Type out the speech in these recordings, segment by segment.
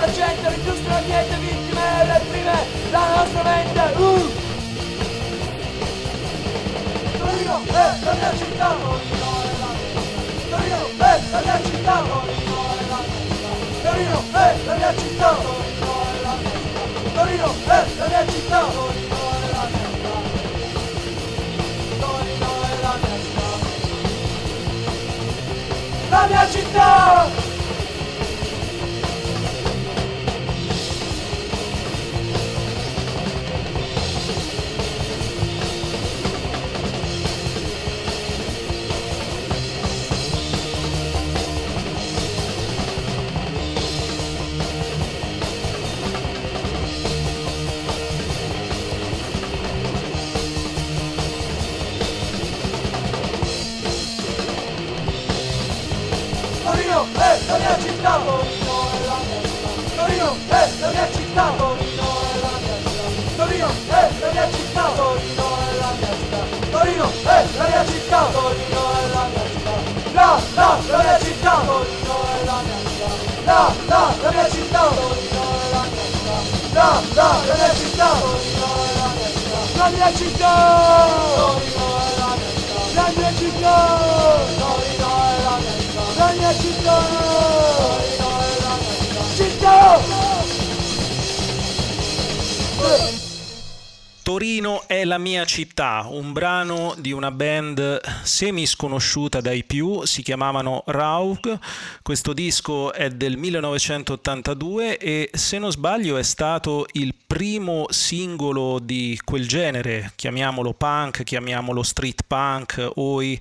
la gente l'industria, niente vittime Reprime la nostra mente. Uh! Torino è la mia città. Torino è la città Torino è mia città. Torino è la città Torino è mia città. Torino è la mia città città, un brano di una band semi sconosciuta dai più, si chiamavano Raug, questo disco è del 1982 e se non sbaglio è stato il primo singolo di quel genere, chiamiamolo punk, chiamiamolo street punk, oi,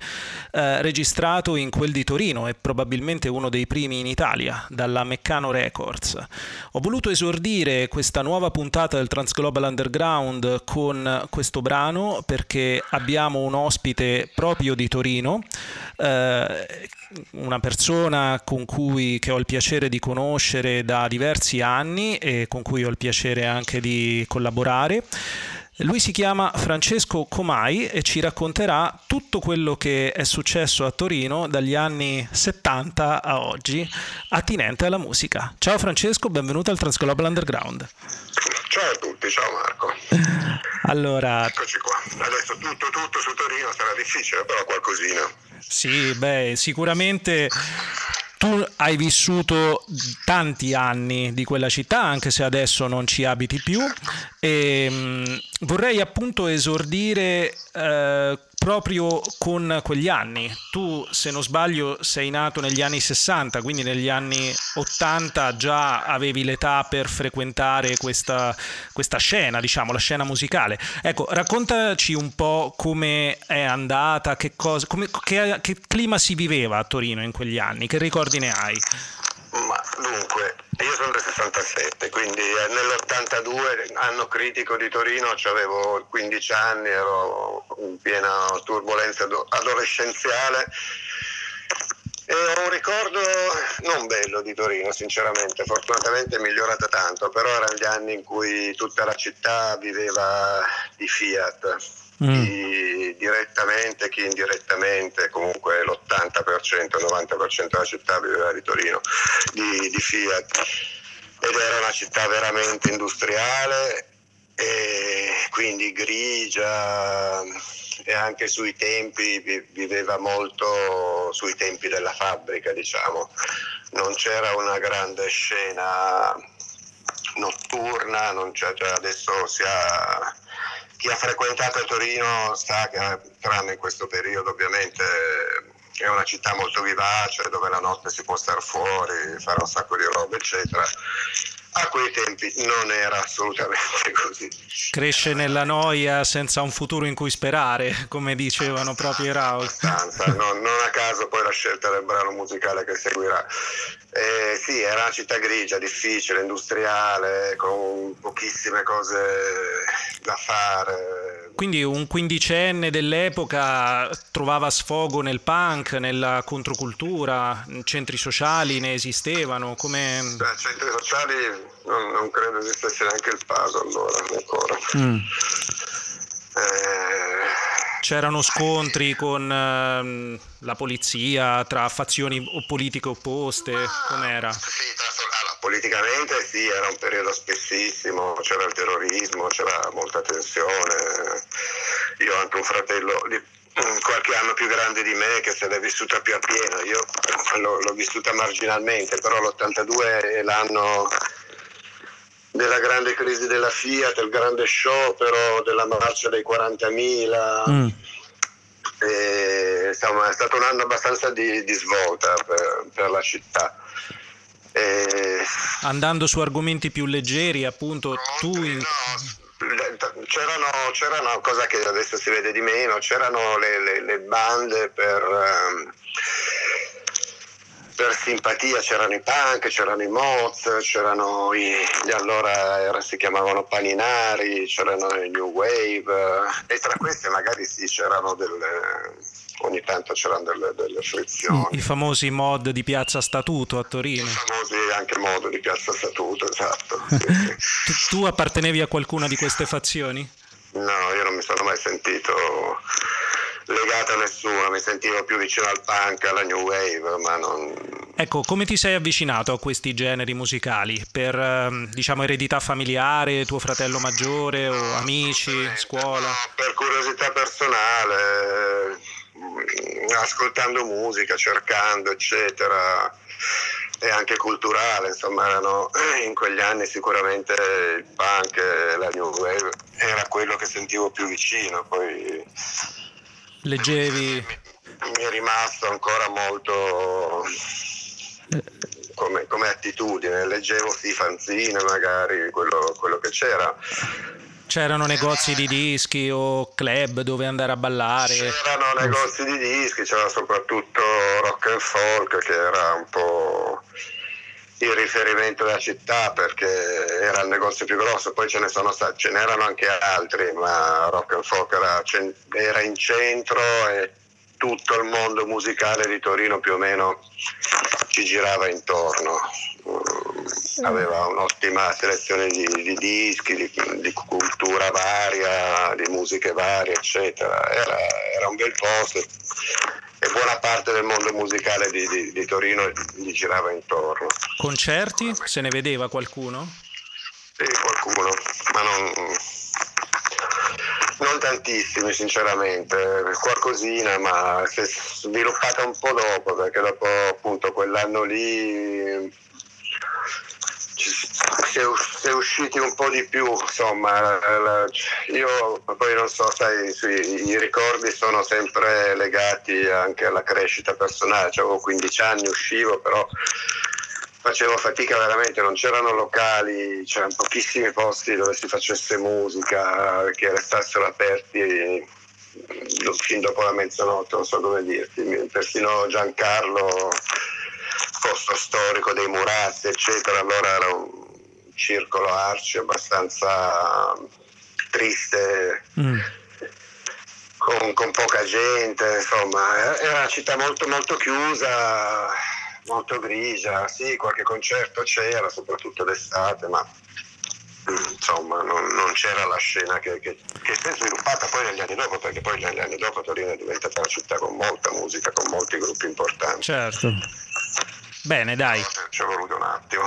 eh, registrato in quel di Torino e probabilmente uno dei primi in Italia, dalla Meccano Records. Ho voluto esordire questa nuova puntata del Transglobal Underground con questo brano perché abbiamo un ospite proprio di Torino, eh, una persona con cui ho il piacere di conoscere da diversi anni e con cui ho il piacere anche di collaborare. Lui si chiama Francesco Comai e ci racconterà tutto quello che è successo a Torino dagli anni 70 a oggi, attinente alla musica. Ciao Francesco, benvenuto al Transglobal Underground. Ciao a tutti, ciao Marco. Allora, Eccoci qua. Adesso tutto, tutto su Torino sarà difficile, però qualcosina. sì, beh, sicuramente tu hai vissuto tanti anni di quella città, anche se adesso non ci abiti più, e mh, vorrei appunto esordire eh, proprio con quegli anni. Tu, se non sbaglio, sei nato negli anni 60, quindi negli anni 80 già avevi l'età per frequentare questa, questa scena, diciamo, la scena musicale. Ecco, raccontaci un po' come è andata, che, cosa, come, che, che clima si viveva a Torino in quegli anni, che ricordi ne hai? Ma dunque, io sono del 67, quindi eh, nell'82, anno critico di Torino, avevo 15 anni, ero in piena turbolenza ado- adolescenziale e ho un ricordo non bello di Torino, sinceramente, fortunatamente è migliorata tanto, però erano gli anni in cui tutta la città viveva di Fiat. Chi direttamente, chi indirettamente, comunque l'80%, il 90% della città viveva di Torino, di, di Fiat. Ed era una città veramente industriale e quindi grigia e anche sui tempi vi- viveva molto sui tempi della fabbrica, diciamo. Non c'era una grande scena notturna, non c'è, cioè adesso si ha, chi ha frequentato Torino sa che tranne in questo periodo ovviamente è una città molto vivace dove la notte si può stare fuori, fare un sacco di robe eccetera. a quei tempi non era assolutamente così. Cresce nella noia senza un futuro in cui sperare, come dicevano proprio i Raul. Non, non, a caso poi la scelta del brano musicale che seguirà. Eh, sì, era una città grigia, difficile, industriale, con pochissime cose da fare. Quindi un quindicenne dell'epoca trovava sfogo nel punk, nella controcultura, centri sociali ne esistevano? Come... Beh, centri sociali non, non, credo esistesse neanche il paso allora ancora. Mm. Eh, C'erano scontri con ehm, la polizia tra fazioni politiche opposte, com'era? Sì, tra, allora, politicamente sì, era un periodo spessissimo, c'era il terrorismo, c'era molta tensione. Io ho anche un fratello di qualche anno più grande di me che se l'è vissuta più a pieno, io l'ho, l'ho vissuta marginalmente, però l'82 è l'anno della grande crisi della Fiat, il grande sciopero, della marcia dei 40.000. Mm. E, insomma, è stato un anno abbastanza di, di svolta per, per, la città. E... Andando su argomenti più leggeri, appunto, tu... In... No, c'erano, c'erano cose che adesso si vede di meno, c'erano le, le, le bande per... Um, per simpatia c'erano i punk, c'erano i Moz, c'erano i, gli allora era, si chiamavano paninari, c'erano i New Wave e tra queste magari sì c'erano delle, ogni tanto c'erano delle, delle frizioni. I, I, famosi mod di Piazza Statuto a Torino. I famosi anche mod di Piazza Statuto, esatto. Sì, sì. tu appartenevi a qualcuna di queste fazioni? No, io non mi sono mai sentito legato a nessuno, mi sentivo più vicino al punk, alla new wave, ma non... Ecco, come ti sei avvicinato a questi generi musicali? Per, ehm, diciamo, eredità familiare, tuo fratello maggiore o amici, scuola? No, per curiosità personale, mm, ascoltando musica, cercando, eccetera e anche culturale, insomma, erano in quegli anni sicuramente il punk e la new wave era quello che sentivo più vicino, poi leggevi? Mi è rimasto ancora molto come, come attitudine, leggevo sì fanzine magari, quello, quello che c'era. C'erano negozi di dischi o club dove andare a ballare? C'erano negozi di dischi, c'era soprattutto rock and folk che era un po' il riferimento della città perché era il negozio più grosso, poi ce ne sono stati, ce n'erano anche altri, ma Rock and Folk era, era in centro e tutto il mondo musicale di Torino più o meno ci girava intorno. Mm, aveva un'ottima selezione di, di dischi, di, di, cultura varia, di musiche varie, eccetera. Era, era un bel posto e buona parte del mondo musicale di, di, di, Torino gli girava intorno. Concerti? Se ne vedeva qualcuno? Sì, qualcuno, ma non, non tantissimi sinceramente, qualcosina, ma si è sviluppata un po' dopo, perché dopo appunto quell'anno lì si è, si è, usciti un po' di più, insomma, io poi non so, sai, i ricordi sono sempre legati anche alla crescita personale, cioè, avevo 15 anni, uscivo, però facevo fatica veramente, non c'erano locali, c'erano pochissimi posti dove si facesse musica, che restassero aperti fin dopo la mezzanotte, non so come dirti, persino Giancarlo posto storico dei Murazzi, eccetera, allora era un circolo arci abbastanza triste, mm. con, con, poca gente, insomma, era una città molto molto chiusa, molto grigia, sì, qualche concerto c'era, soprattutto d'estate, ma insomma non, non, c'era la scena che, che, che, si è sviluppata poi negli anni dopo, perché poi negli anni dopo Torino è diventata una città con molta musica, con molti gruppi importanti. Certo. Bene, dai. Ci è voluto un attimo.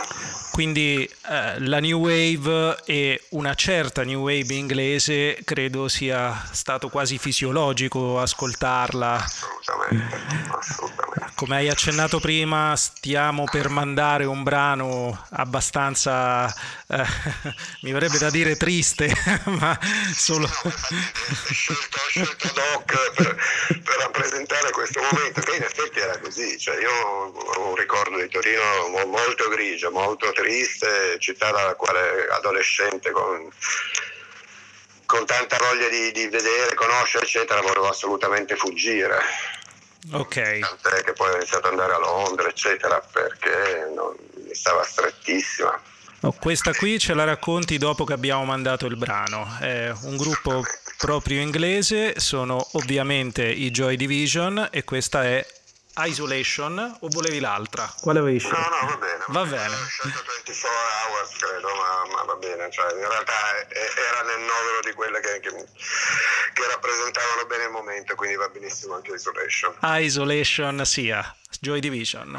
Quindi eh, la New Wave e una certa New Wave inglese credo sia stato quasi fisiologico ascoltarla. Assolutamente, assolutamente. come hai accennato prima, stiamo per mandare un brano abbastanza, eh, mi verrebbe da dire triste, ma solo... Scelto, scelto Doc per, per, rappresentare questo momento, che in effetti era così. Cioè, io ho un ricordo di Torino molto grigio, molto triste, città dalla quale adolescente con con tanta voglia di, di, vedere, conoscere, eccetera, volevo assolutamente fuggire. Ok. Tant'è che poi ho iniziato ad andare a Londra, eccetera, perché non, mi stava strettissima. Oh, questa qui ce la racconti dopo che abbiamo mandato il brano. È un gruppo proprio inglese, sono ovviamente i Joy Division e questa è Isolation o volevi l'altra? Quale avevi scelto? No, no, va bene. Va bene. Ho scelto 24 Hours, credo, ma, ma va bene. Cioè, in realtà era nel novero di quelle che, che, che, rappresentavano bene il momento, quindi va benissimo anche Isolation. Isolation sia, Joy Division.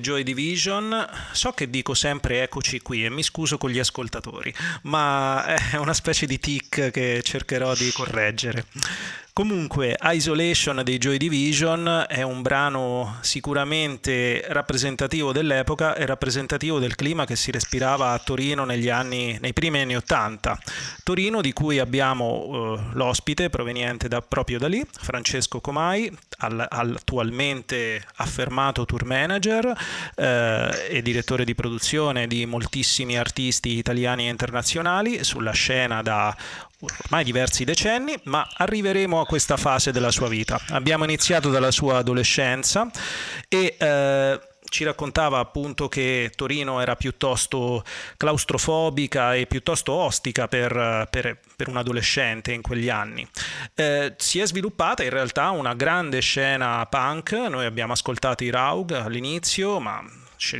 Joy Division. So che dico sempre eccoci qui e mi scuso con gli ascoltatori, ma è una specie di tic che cercherò di correggere. Comunque, Isolation dei Joy Division è un brano sicuramente rappresentativo dell'epoca e rappresentativo del clima che si respirava a Torino negli anni, nei primi anni Ottanta. Torino di cui abbiamo uh, l'ospite proveniente da, proprio da lì, Francesco Comai, al, attualmente affermato tour manager eh, e direttore di produzione di moltissimi artisti italiani e internazionali sulla scena da ormai diversi decenni, ma arriveremo a questa fase della sua vita. Abbiamo iniziato dalla sua adolescenza e eh, ci raccontava appunto che Torino era piuttosto claustrofobica e piuttosto ostica per, per, per un adolescente in quegli anni. Eh, si è sviluppata in realtà una grande scena punk, noi abbiamo ascoltato i Raug all'inizio, ma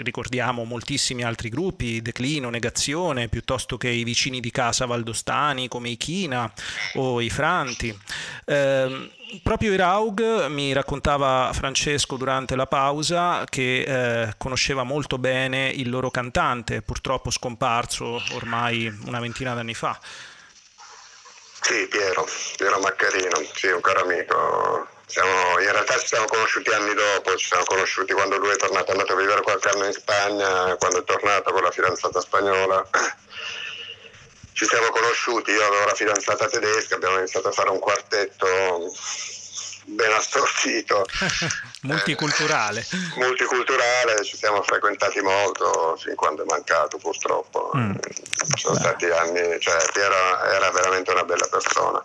ricordiamo moltissimi altri gruppi, Declino, Negazione, piuttosto che i vicini di casa valdostani come i China o i Franti. Eh, proprio i Raug mi raccontava Francesco durante la pausa che eh, conosceva molto bene il loro cantante, purtroppo scomparso ormai una ventina d'anni fa. Sì, Piero, Piero Maccarino, sì, un caro amico. Siamo, in realtà ci siamo conosciuti anni dopo, ci siamo conosciuti quando lui è tornato, è andato a vivere qualche anno in Spagna, quando è tornato con la fidanzata spagnola. Ci siamo conosciuti, io avevo la fidanzata tedesca, abbiamo iniziato a fare un quartetto ben assortito. multiculturale. Eh, multiculturale, ci siamo frequentati molto fin quando è mancato purtroppo. Mm. Sono Beh. stati anni, cioè Piero era veramente una bella persona.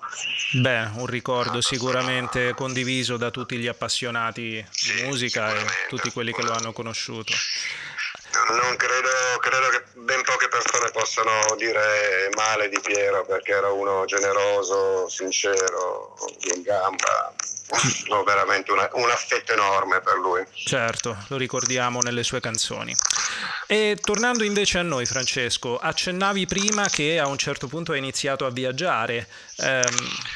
Beh, un ricordo sicuramente condiviso da tutti gli appassionati sì, di musica e tutti quelli che lo hanno conosciuto. Non credo, credo che ben poche persone possano dire male di Piero perché era uno generoso, sincero, in gamba, ho veramente una, un affetto enorme per lui. Certo, lo ricordiamo nelle sue canzoni. E tornando invece a noi, Francesco, accennavi prima che a un certo punto hai iniziato a viaggiare. Eh,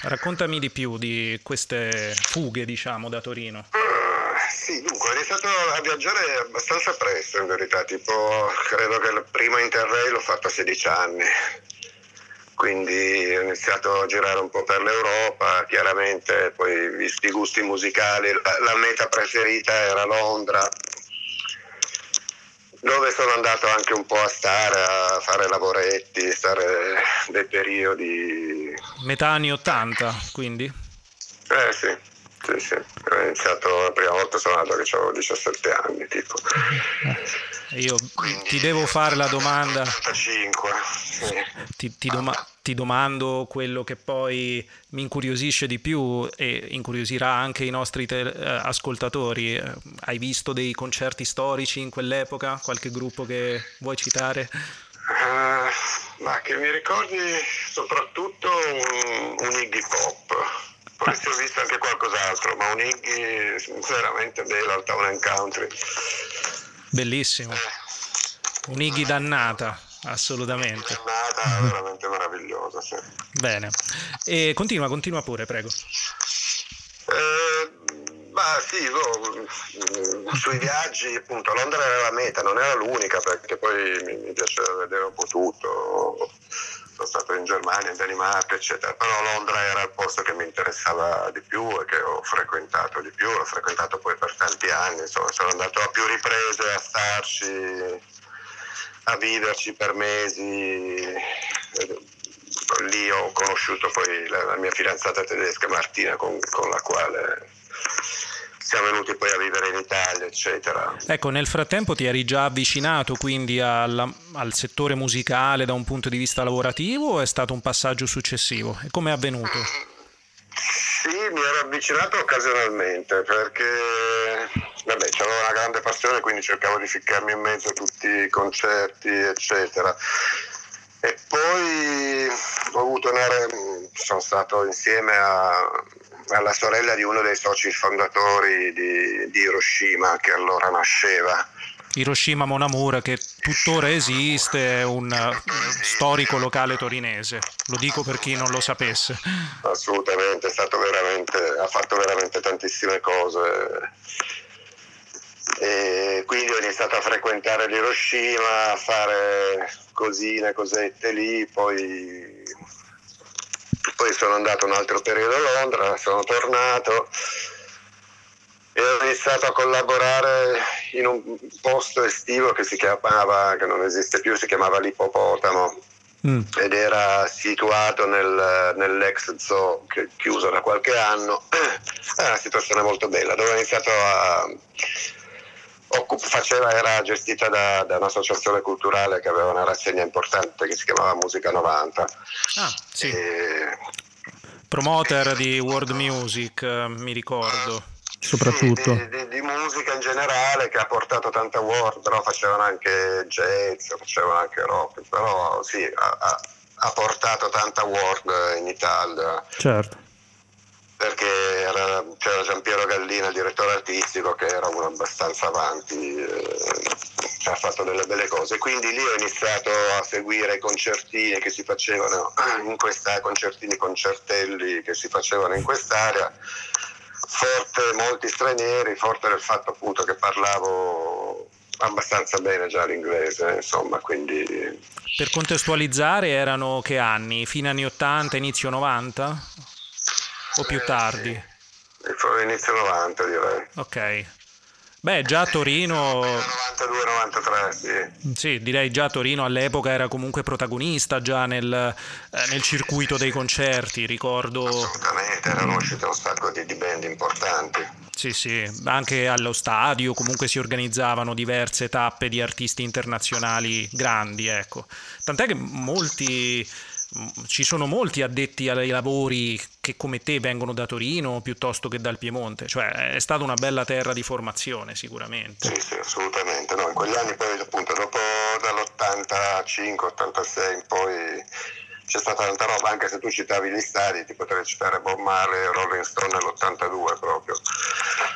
raccontami di più di queste fughe, diciamo, da Torino. Uh, sì, dunque ho iniziato a viaggiare abbastanza presto in verità, tipo credo che il primo Interrail l'ho fatto a 16 anni. Quindi ho iniziato a girare un po' per l'Europa, chiaramente poi visti i gusti musicali, la, la meta preferita era Londra, dove sono andato anche un po' a stare, a fare lavoretti, stare dei periodi... Metà anni 80 quindi? Eh sì, sì, sì. Ho iniziato la prima volta sono andato che avevo 17 anni tipo. Eh, io Quindi, ti devo fare la domanda. 85, sì. ti, ti, doma- ti, domando quello che poi mi incuriosisce di più e incuriosirà anche i nostri te- eh, ascoltatori. Eh, hai visto dei concerti storici in quell'epoca? Qualche gruppo che vuoi citare? Uh, ma che mi ricordi soprattutto un, un Iggy Pop poi ho visto anche qualcos'altro, ma un Iggy veramente bello Town and Country. Bellissimo. Eh. Un Iggy dannata, assolutamente. Dannata, veramente meravigliosa, sì. Bene. E continua, continua pure, prego. Eh, ma sì, no, sui viaggi, appunto, Londra era la meta, non era l'unica perché poi mi, mi piaceva vedere un po' tutto sono stato in Germania, in Danimarca, eccetera, però Londra era il posto che mi interessava di più e che ho frequentato di più, l'ho frequentato poi per tanti anni, insomma sono andato a più riprese a starci, a viverci per mesi, lì ho conosciuto poi la, la mia fidanzata tedesca Martina con, con la quale siamo venuti poi a vivere in Italia, eccetera. Ecco, nel frattempo ti eri già avvicinato quindi alla, al settore musicale da un punto di vista lavorativo o è stato un passaggio successivo? E come è avvenuto? Sì, mi ero avvicinato occasionalmente perché vabbè, avevo una grande passione, quindi cercavo di ficcarmi in mezzo a tutti i concerti, eccetera. E poi ho avuto una, sono stato insieme a alla sorella di uno dei soci fondatori di, di Hiroshima che allora nasceva. Hiroshima Monamura che tuttora esiste, è un storico locale torinese, lo dico per chi non lo sapesse. Assolutamente, ha fatto veramente tantissime cose e quindi ho iniziato a frequentare l'Hiroshima, a fare cosine, cosette lì, poi poi sono andato un altro periodo a Londra, sono tornato e ho iniziato a collaborare in un posto estivo che si chiamava, che non esiste più, si chiamava l'Ippopotamo mm. ed era situato nel, nell'ex zoo che è chiuso da qualche anno. È una situazione molto bella dove ho iniziato a faceva, era gestita da, da, un'associazione culturale che aveva una rassegna importante che si chiamava Musica 90. Ah, sì. E... Promoter di world music, eh, mi ricordo. Soprattutto sì, di, di, di, musica in generale che ha portato tanta world, però facevano anche jazz, facevano anche rock, però sì, ha, ha, ha portato tanta world in Italia. Certo perché era, c'era Giampiero Gallina, il direttore artistico, che era uno abbastanza avanti. Eh, ha fatto delle belle cose. Quindi lì ho iniziato a seguire i concertini che si facevano in questa, concertini concertelli che si facevano in quest'area. Forte molti stranieri, forte del fatto appunto che parlavo abbastanza bene già l'inglese, insomma, quindi... Per contestualizzare erano che anni? Fine anni 80, inizio 90? O più Eh, tardi? sì. Inizio 90 direi. Ok. Beh, già Torino, 92-93, sì. sì, direi già Torino all'epoca era comunque protagonista già nel, eh, nel circuito dei concerti, ricordo, Assolutamente, erano uscite un sacco di, di band importanti. sì sì, anche allo stadio comunque si organizzavano diverse tappe di artisti internazionali grandi, ecco. Tant'è che molti, ci sono molti addetti ai lavori che come te vengono da Torino piuttosto che dal Piemonte, cioè è stata una bella terra di formazione sicuramente. Sì, sì, assolutamente. No, in quegli anni poi appunto dopo dall'85-86 in poi c'è stata tanta roba, anche se tu citavi gli stadi, ti potrei citare Bob Marley e Rolling Stone nell'82 proprio.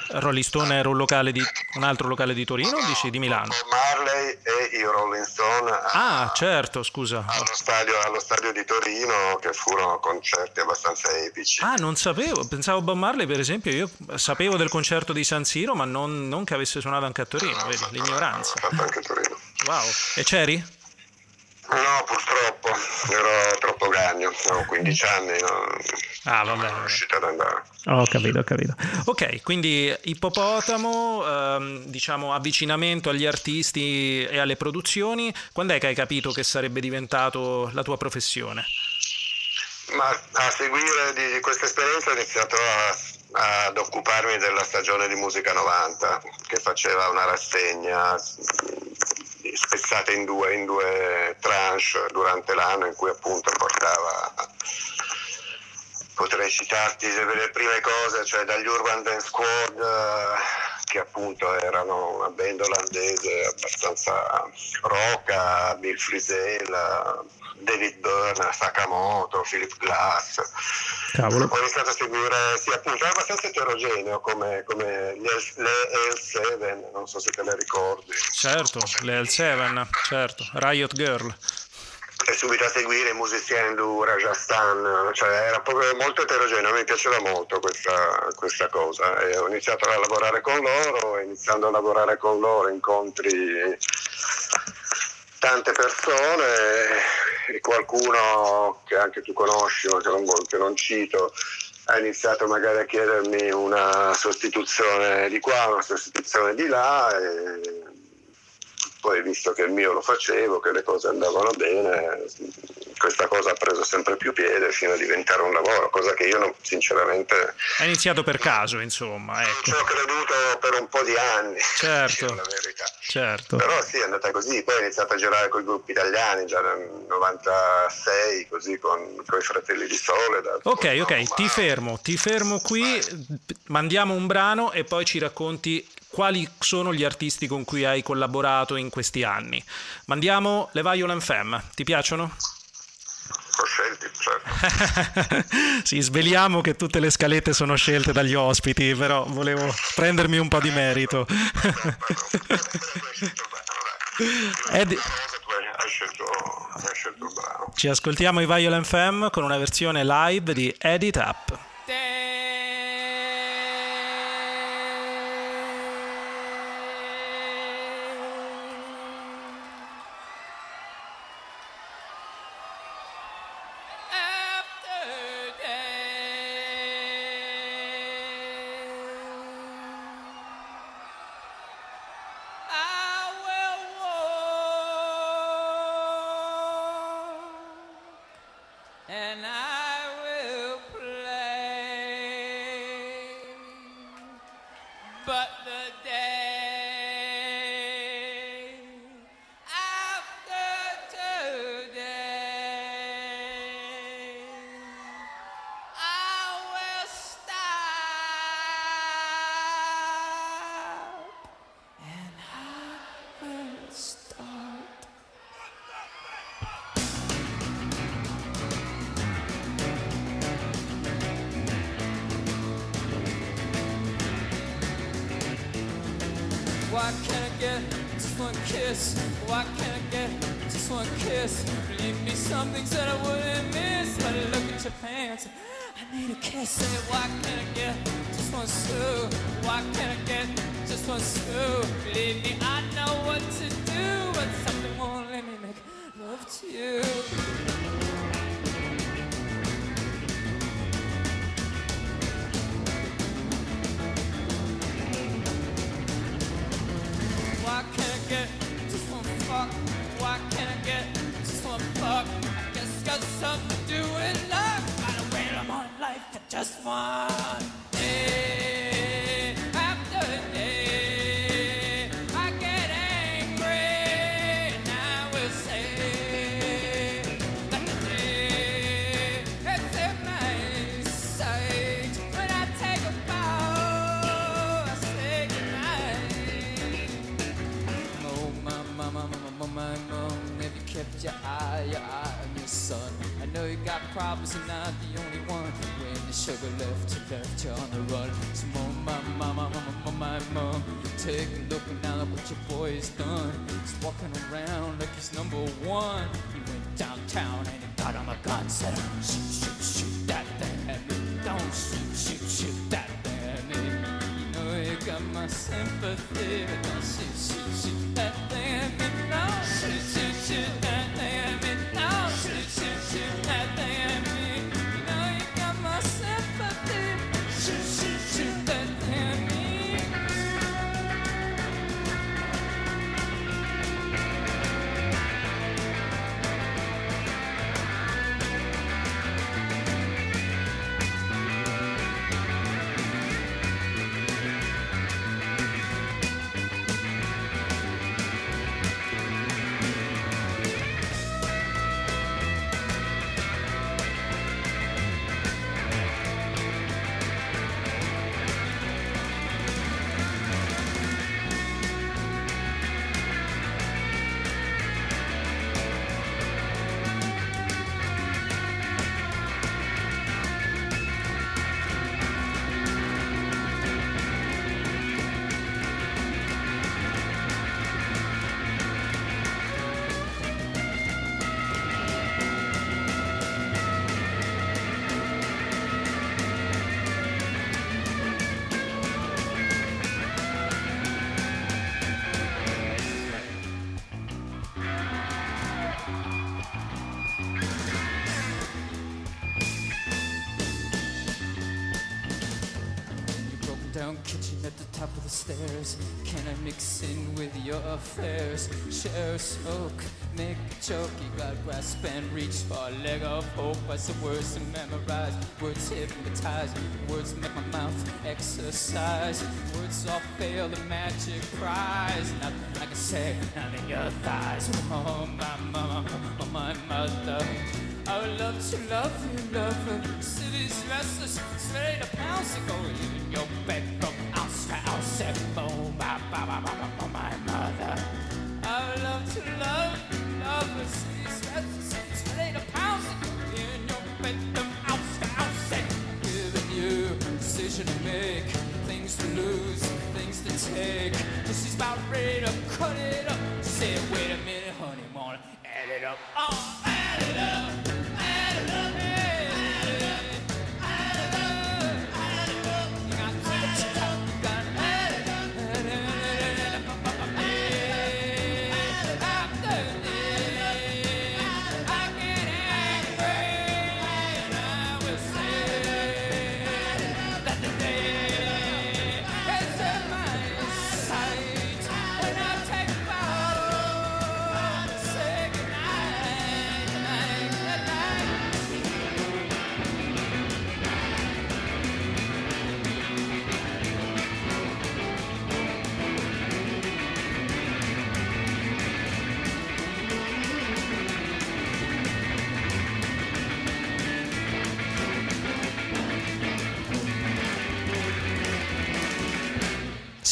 Rolling Stone era un, locale di, un altro locale di Torino o dici di Milano? Bob Marley e i Rolling Stone Ah, certo, scusa. allo, stadio, allo stadio di Torino che furono concerti abbastanza epici. Ah, non sapevo, pensavo Bob Marley per esempio, io sapevo del concerto di San Siro, ma non, non che avesse suonato anche a Torino, vedi, l'ignoranza. Fatto anche a Torino. Wow, e c'eri? No, purtroppo, ero troppo gagno, avevo 15 anni, non Ah, non vabbè. sono riuscito ad andare. Ho capito, ho capito. Ok, quindi ippopotamo, ehm, diciamo avvicinamento agli artisti e alle produzioni, quando è che hai capito che sarebbe diventato la tua professione? Ma a seguire di, questa esperienza ho iniziato a- ad occuparmi della stagione di musica 90, che faceva una rassegna spezzata in due, in due tranche durante l'anno in cui appunto portava potrei citarti le prime cose, cioè dagli Urban Dance Squad, eh, che appunto erano una band olandese abbastanza rocca, Bill Frisell, David Byrne, Sakamoto, Philip Glass. Cavolo. Ho iniziato a seguire, sì, appunto, è abbastanza eterogeneo come, come gli L- le L7, non so se te le ricordi. Certo, le L7, certo, Riot Girl. e subito a seguire i musicieni du Rajasthan, cioè era proprio molto eterogeneo, mi piaceva molto questa, questa cosa e ho iniziato a lavorare con loro, iniziando a lavorare con loro incontri tante persone e qualcuno che anche tu conosci ma che non, che non cito ha iniziato magari a chiedermi una sostituzione di qua, una sostituzione di là e poi visto che il mio lo facevo, che le cose andavano bene, questa cosa ha preso sempre più piede fino a diventare un lavoro, cosa che io non, sinceramente Hai iniziato per caso, insomma, non ecco. ci ho creduto per un po' di anni, Certo. la verità. Certo. Però sì, è andata così, poi ho iniziato a girare con i gruppi italiani già nel 96, così con, i fratelli di Soledad. Ok, con ok, Roma. ti fermo, ti fermo qui, mandiamo un brano e poi ci racconti quali sono gli artisti con cui hai collaborato in questi anni. Mandiamo le Violent Femme, ti piacciono? Ho scelti, certo. sì, sveliamo che tutte le scalette sono scelte dagli ospiti, però volevo prendermi un po' di merito. Ed- Hai scelto, hai scelto il brano. Ci ascoltiamo i Violent Femme con una versione live di Edit Up. I need a kiss. Say, why can't I get just one screw? Why can't I get just one screw? Believe me, I know what to do, but something won't let me make love to you. Why can't I get just one fuck? Why can't I get just one fuck? I guess got something just one day after day. I get angry and I will say that the day is in my sight. When I take a bow, I say goodnight. Oh, my, my, my, my, my, my, mom, have you kept your eye, your eye on your son? I know you got problems, you're not the only one. The sugar left, you left you on the run. So, my, my, my, my, mom, take a look now at what your boy has done. He's walking around like he's number one. He went downtown and he got on a gun, said, shoot, shoot, shoot that thing at me. Don't shoot, shoot, shoot that thing at me. You know you got my sympathy, but don't shoot, shoot, shoot that thing at me. Shoot, shoot Down kitchen at the top of the stairs. Can I mix in with your affairs? Share smoke, make a joke. You got grasp and reach for a leg of hope. I said words to memorize, words hypnotize, words make my mouth exercise. Words all fail the magic prize. Nothing I can say, nothing your thighs. Oh my mama, oh my mother. I would love to love you, love her. City's restless, it's ready to pounce and in your bedroom. Add it up? Oh,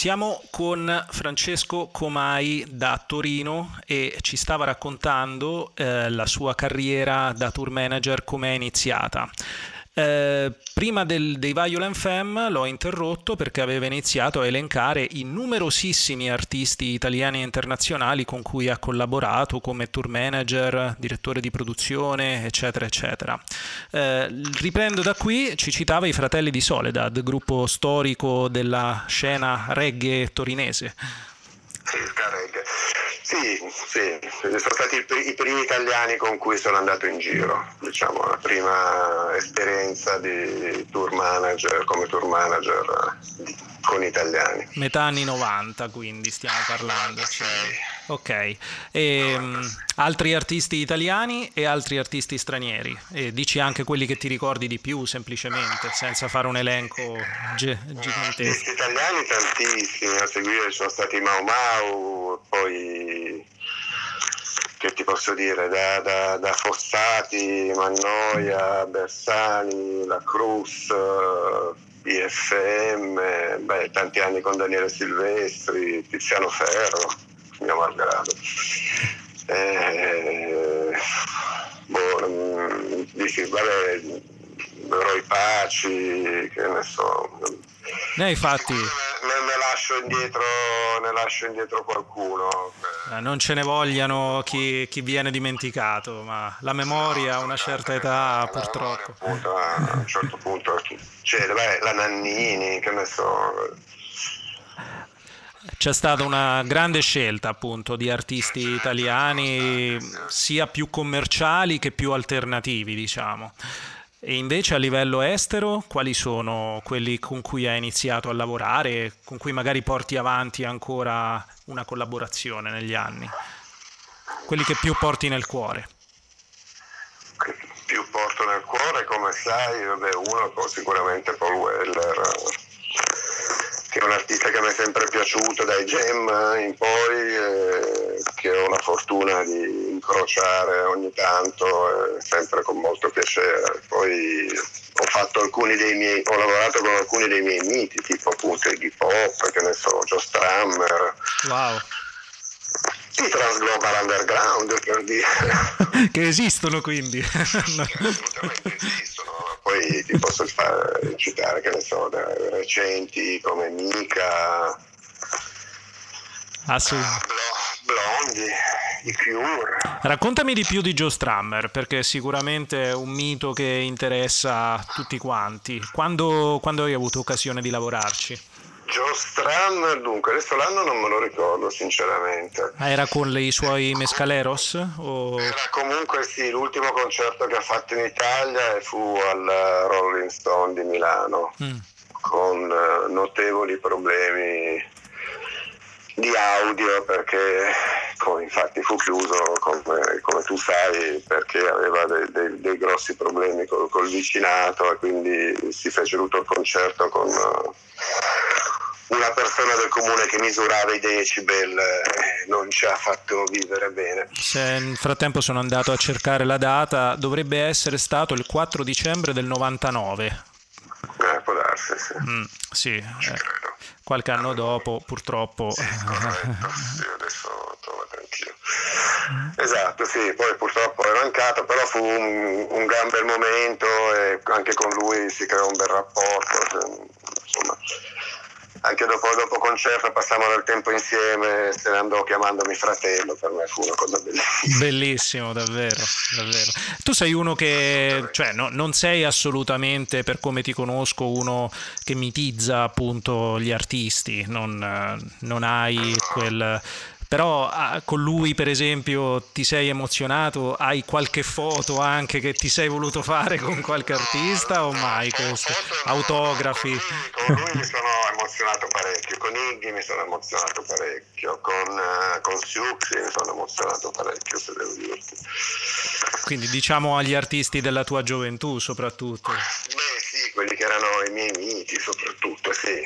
Siamo con Francesco Comai da Torino e ci stava raccontando eh, la sua carriera da tour manager come è iniziata. Eh, prima del, dei Violent Femme l'ho interrotto perché aveva iniziato a elencare i numerosissimi artisti italiani e internazionali con cui ha collaborato come tour manager, direttore di produzione, eccetera, eccetera. Eh, riprendo da qui, ci citava i Fratelli di Soledad, gruppo storico della scena reggae torinese. Sì, reggae. Sì, sì, sono stati i primi italiani con cui sono andato in giro, diciamo, la prima esperienza di tour manager, come tour manager con italiani. Metà anni 90 quindi stiamo parlando. Cioè. Ok, e, um, altri artisti italiani e altri artisti stranieri, e dici anche quelli che ti ricordi di più semplicemente, senza fare un elenco ge- gigantesco. Artisti italiani tantissimi, a seguire sono stati Mau Mau, poi che ti posso dire, da, da, da Fossati, Mannoia, Bersani, La Cruz, BFM, beh, tanti anni con Daniele Silvestri, Tiziano Ferro, mio malgrado. Eh, boh, mm, dici, vabbè, Roy Paci, che ne so. Ne hai fatti? Ne, ne, lascio indietro, ne lascio indietro qualcuno. Eh, non ce ne vogliano chi, chi, viene dimenticato, ma la memoria a una certa età purtroppo. Appunto, a un certo punto c'è beh, la Nannini, che ne so. C'è stata una grande scelta appunto di artisti italiani, sia più commerciali che più alternativi, diciamo. E invece a livello estero, quali sono quelli con cui hai iniziato a lavorare, con cui magari porti avanti ancora una collaborazione negli anni? Quelli che più porti nel cuore? Più porto nel cuore, come sai, vabbè, uno sicuramente Paul Weller che è un artista che mi è sempre piaciuto dai Gem in poi, eh, che ho la fortuna di incrociare ogni tanto, eh, sempre con molto piacere. Poi ho fatto alcuni dei miei, ho lavorato con alcuni dei miei miti, tipo appunto il hip hop, che ne so, Joe Strammer. Wow. Sì, Transglobal Underground per dire. che esistono quindi. no. Assolutamente esistono poi ti posso fare, citare, che ne so, recenti come Mika, Assolutamente. Blondi, i Cure. Raccontami di più di Joe Strummer, perché è sicuramente un mito che interessa tutti quanti. Quando, quando hai avuto occasione di lavorarci? Joe Stram, dunque, adesso l'anno non me lo ricordo sinceramente. Ma era con i suoi Mescaleros? O... Era comunque sì, l'ultimo concerto che ha fatto in Italia fu al Rolling Stone di Milano, mm. con uh, notevoli problemi di audio perché come, infatti fu chiuso come, come, tu sai perché aveva dei, dei, dei grossi problemi col, col, vicinato e quindi si fece tutto il concerto con... Uh, una persona del comune che misurava i decibel eh, non ci ha fatto vivere bene. Se nel frattempo sono andato a cercare la data, dovrebbe essere stato il 4 dicembre del 99. Eh, può darsi, sì. Mm, sì eh, qualche anno dopo, purtroppo. Sì, corretto, sì, adesso trovate anch'io. Esatto, sì, poi purtroppo è mancato, però fu un, un gran bel momento e anche con lui si creò un bel rapporto. Insomma, anche dopo, dopo concerto passavamo del tempo insieme, se ne andò chiamandomi fratello, per me fu una cosa bellissima. Bellissimo, davvero, davvero. Tu sei uno che, cioè, no, non sei assolutamente, per come ti conosco, uno che mitizza appunto gli artisti, non, non hai quel però ah, con lui per esempio ti sei emozionato? Hai qualche foto anche che ti sei voluto fare con qualche artista o mai questo? Autografi? Con lui, con lui mi sono emozionato parecchio, con Iggy mi sono emozionato parecchio, con, uh, con Siuxi mi sono emozionato parecchio se devo dirti. Quindi diciamo agli artisti della tua gioventù soprattutto. Beh sì, quelli che erano i miei miti soprattutto, sì.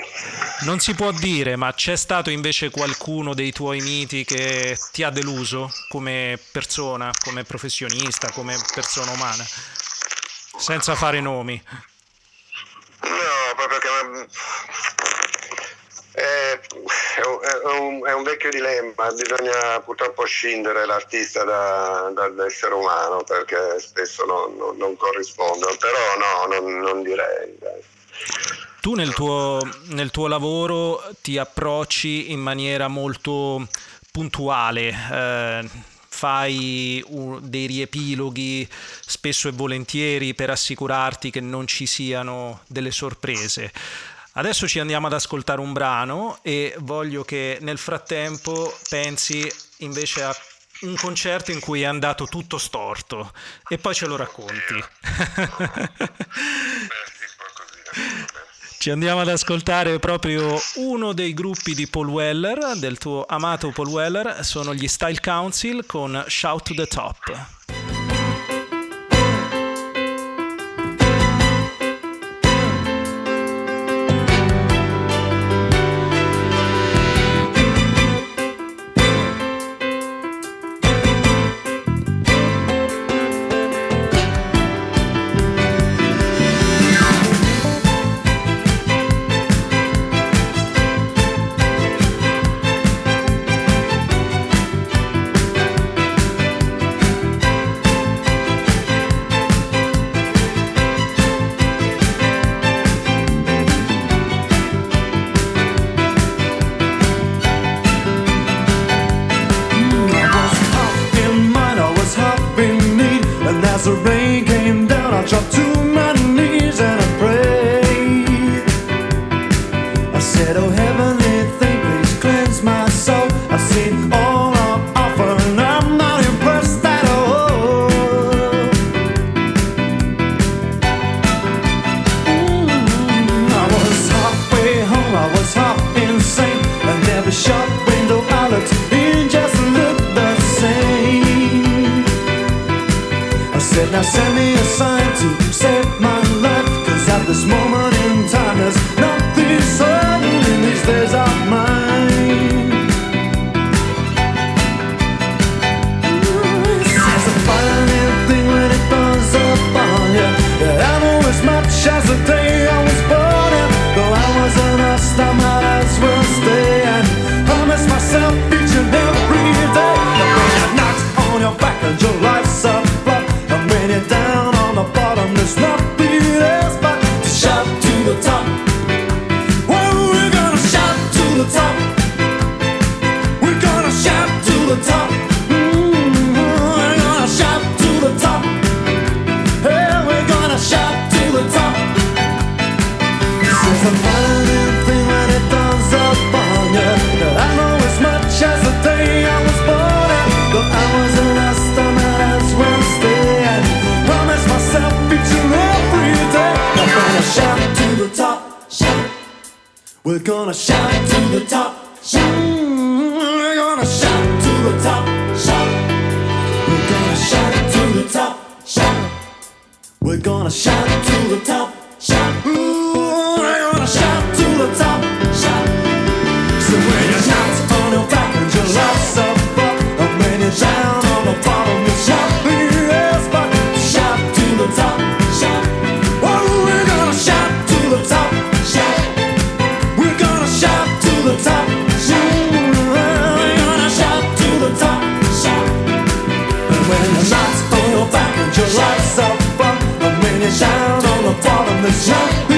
Non si può dire, ma c'è stato invece qualcuno dei tuoi miti momenti che ti ha deluso come persona, come professionista, come persona umana? Senza fare nomi. No, proprio che... Eh, è è un, è un, vecchio dilemma, bisogna purtroppo scindere l'artista da, dall'essere umano perché spesso non, non, non corrispondono, però no, non, non direi. Dai. Tu nel tuo, nel tuo, lavoro ti approcci in maniera molto puntuale. Eh, fai dei riepiloghi spesso e volentieri per assicurarti che non ci siano delle sorprese. Adesso ci andiamo ad ascoltare un brano e voglio che nel frattempo pensi invece a un concerto in cui è andato tutto storto e poi ce lo racconti. Ci andiamo ad ascoltare proprio uno dei gruppi di Paul Weller, del tuo amato Paul Weller, sono gli Style Council con Shout to the Top. shout. We're gonna shout to the top, shout. We're gonna shout to the top, shout. We're gonna shout to the top, shout. We're gonna shout to the top, shout. We're gonna shout to the top, shout. So when you're not on your back and your love so down on the bottom, this jump.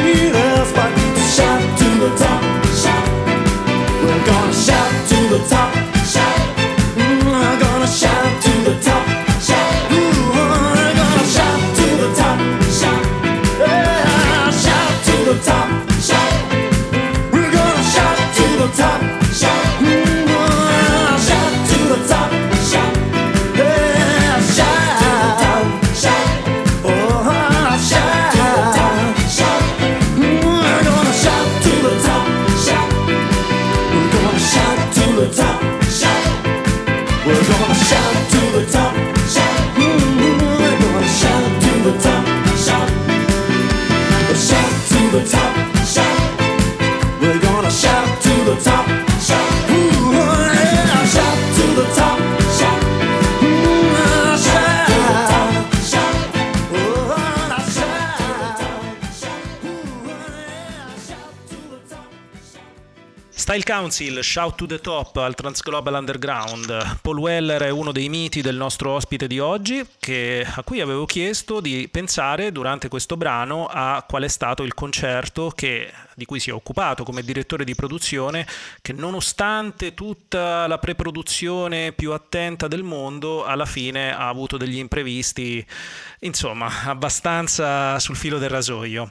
Style Council, Shout to the Top al Transglobal Underground. Paul Weller è uno dei miti del nostro ospite di oggi, che, a cui avevo chiesto di pensare durante questo brano a qual è stato il concerto che, di cui si è occupato come direttore di produzione, che nonostante tutta la preproduzione più attenta del mondo, alla fine ha avuto degli imprevisti, insomma, abbastanza sul filo del rasoio.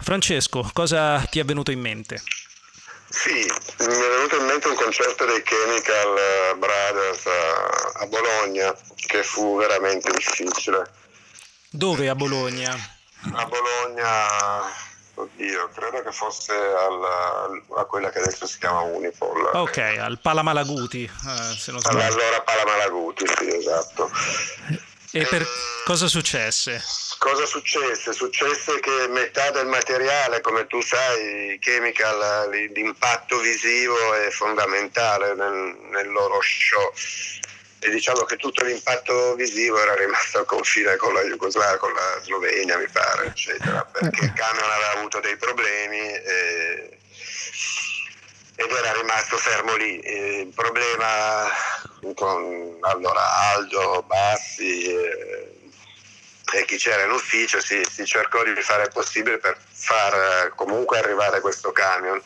Francesco, cosa ti è venuto in mente? Sì, mi è venuto in mente un concerto dei Chemical Brothers a, a Bologna che fu veramente difficile. Dove a Bologna? A Bologna, oddio, credo che fosse al, a quella che adesso si chiama Unipol. Ok, al Palamalaguti, eh, se non sbaglio. Allora Palamalaguti, sì, esatto. E per cosa successe? Cosa successe? Successe che metà del materiale, come tu sai, Chemical, l'impatto visivo è fondamentale nel, nel loro show e diciamo che tutto l'impatto visivo era rimasto al confine con la Jugoslavia, con la Slovenia mi pare, eccetera, perché il camion aveva avuto dei problemi e, ed era rimasto fermo lì. Il problema con allora Aldo, Bassi e, e chi c'era in ufficio si, si, cercò di fare il possibile per far comunque arrivare questo camion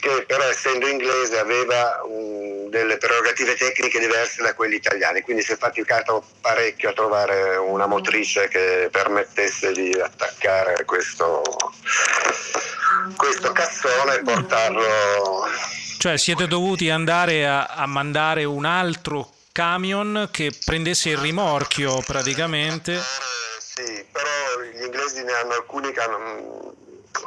che però essendo inglese aveva un, delle prerogative tecniche diverse da quelli italiani, quindi si è faticato parecchio a trovare una motrice che permettesse di attaccare questo, questo cassone e portarlo cioè siete dovuti andare a, a mandare un altro camion che prendesse il rimorchio praticamente. Sì, però gli inglesi ne hanno alcuni che hanno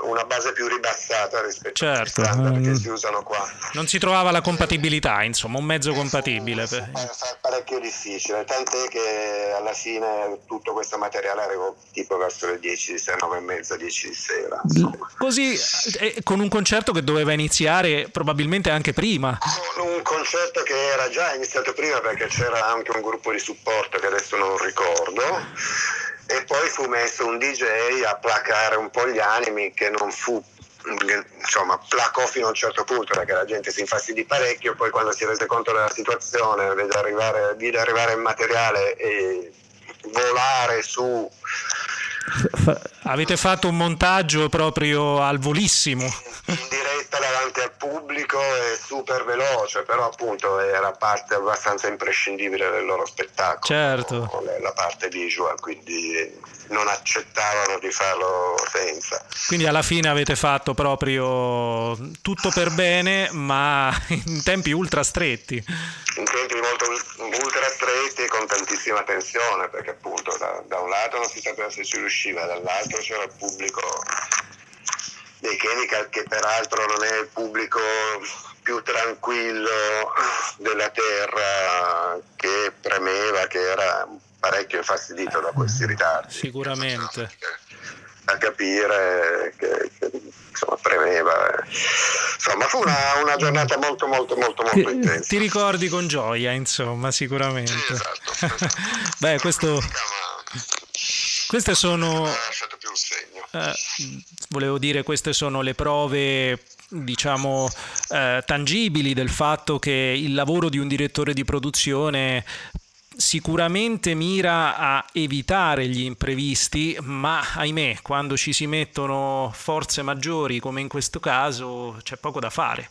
una base più ribassata rispetto certo. a standard che mm. si usano qua. Non si trovava la compatibilità, insomma, un mezzo compatibile. È parecchio difficile, tant'è che alla fine tutto questo materiale arrivò tipo verso le 10 di sera, 9 e mezza, 10 di sera. Insomma. Così, eh, con un concerto che doveva iniziare probabilmente anche prima. Con un concerto che era già iniziato prima perché c'era anche un gruppo di supporto che adesso non ricordo e poi fu messo un DJ a placare un po' gli animi che non fu insomma placò fino a un certo punto perché la gente si infastidì parecchio poi quando si rese conto della situazione vede arrivare, vide arrivare il materiale e volare su. Avete fatto un montaggio proprio al volissimo. Al pubblico e super veloce, però appunto era parte abbastanza imprescindibile del loro spettacolo, certo. la parte visual, quindi non accettavano di farlo senza. Quindi alla fine avete fatto proprio tutto per bene, ma in tempi ultra stretti. In tempi molto ultra stretti e con tantissima tensione, perché appunto da, da un lato non si sapeva se ci riusciva, dall'altro c'era il pubblico dei Chemical che peraltro non è il pubblico più tranquillo della terra che premeva, che era parecchio infastidito da questi ritardi. Sicuramente. A capire che, che insomma premeva. Insomma fu una, una, giornata molto molto molto molto intensa. Ti ricordi con gioia, insomma, sicuramente. Sì, esatto. Beh, questo... Queste sono... Eh, volevo dire, queste sono le prove diciamo eh, tangibili del fatto che il lavoro di un direttore di produzione sicuramente mira a evitare gli imprevisti, ma ahimè, quando ci si mettono forze maggiori come in questo caso c'è poco da fare.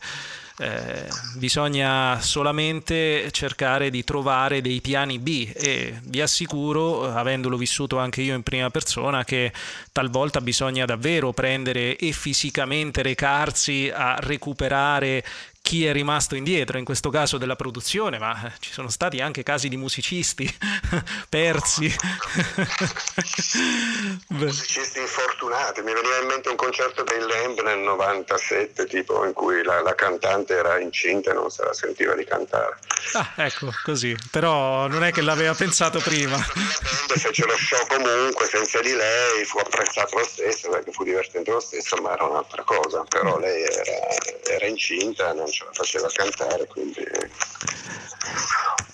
Eh, bisogna solamente cercare di trovare dei piani B e vi assicuro, avendolo vissuto anche io in prima persona, che talvolta bisogna davvero prendere e fisicamente recarsi a recuperare chi è rimasto indietro, in questo caso della produzione, ma eh, ci sono stati anche casi di musicisti persi. musicisti infortunati, mi veniva in mente un concerto dei Lamb nel 97, tipo in cui la, la, cantante era incinta e non se la sentiva di cantare. Ah, ecco, così, però non è che l'aveva pensato prima. La band fece lo show comunque, senza di lei, fu apprezzato lo stesso, perché fu divertente lo stesso, ma era un'altra cosa, però lei era, era incinta, non ce la faceva cantare, quindi